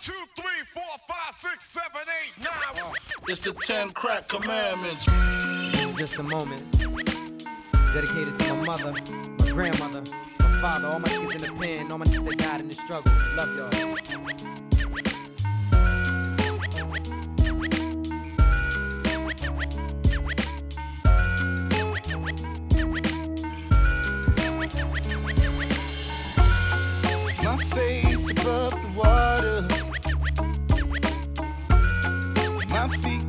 two, three, four, five, six, seven, eight, nine. It's the ten crack commandments. This is just a moment dedicated to my mother, my grandmother, my father, all my kids in the pen, all my niggas that died in the struggle. Love y'all. My face above the water. My feet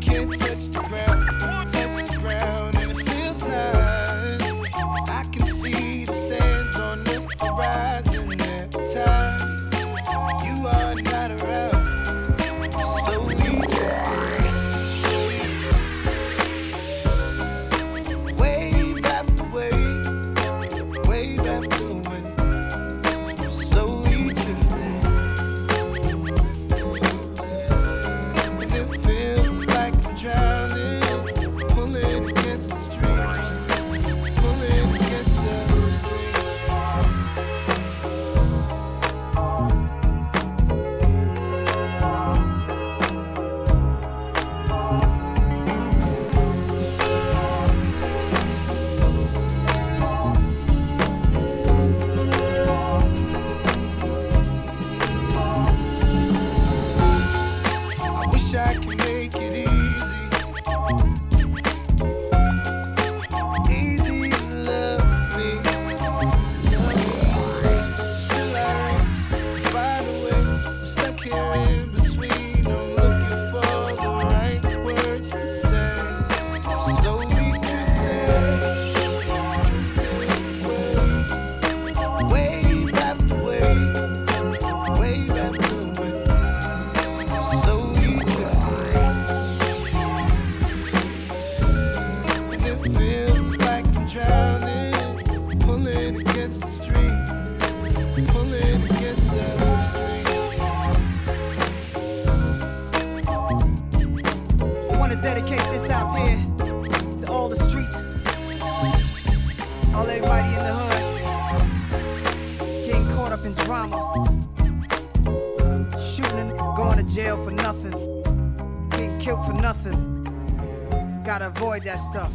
out there to all the streets, all everybody in the hood, getting caught up in drama, shooting going to jail for nothing, getting killed for nothing. Gotta avoid that stuff.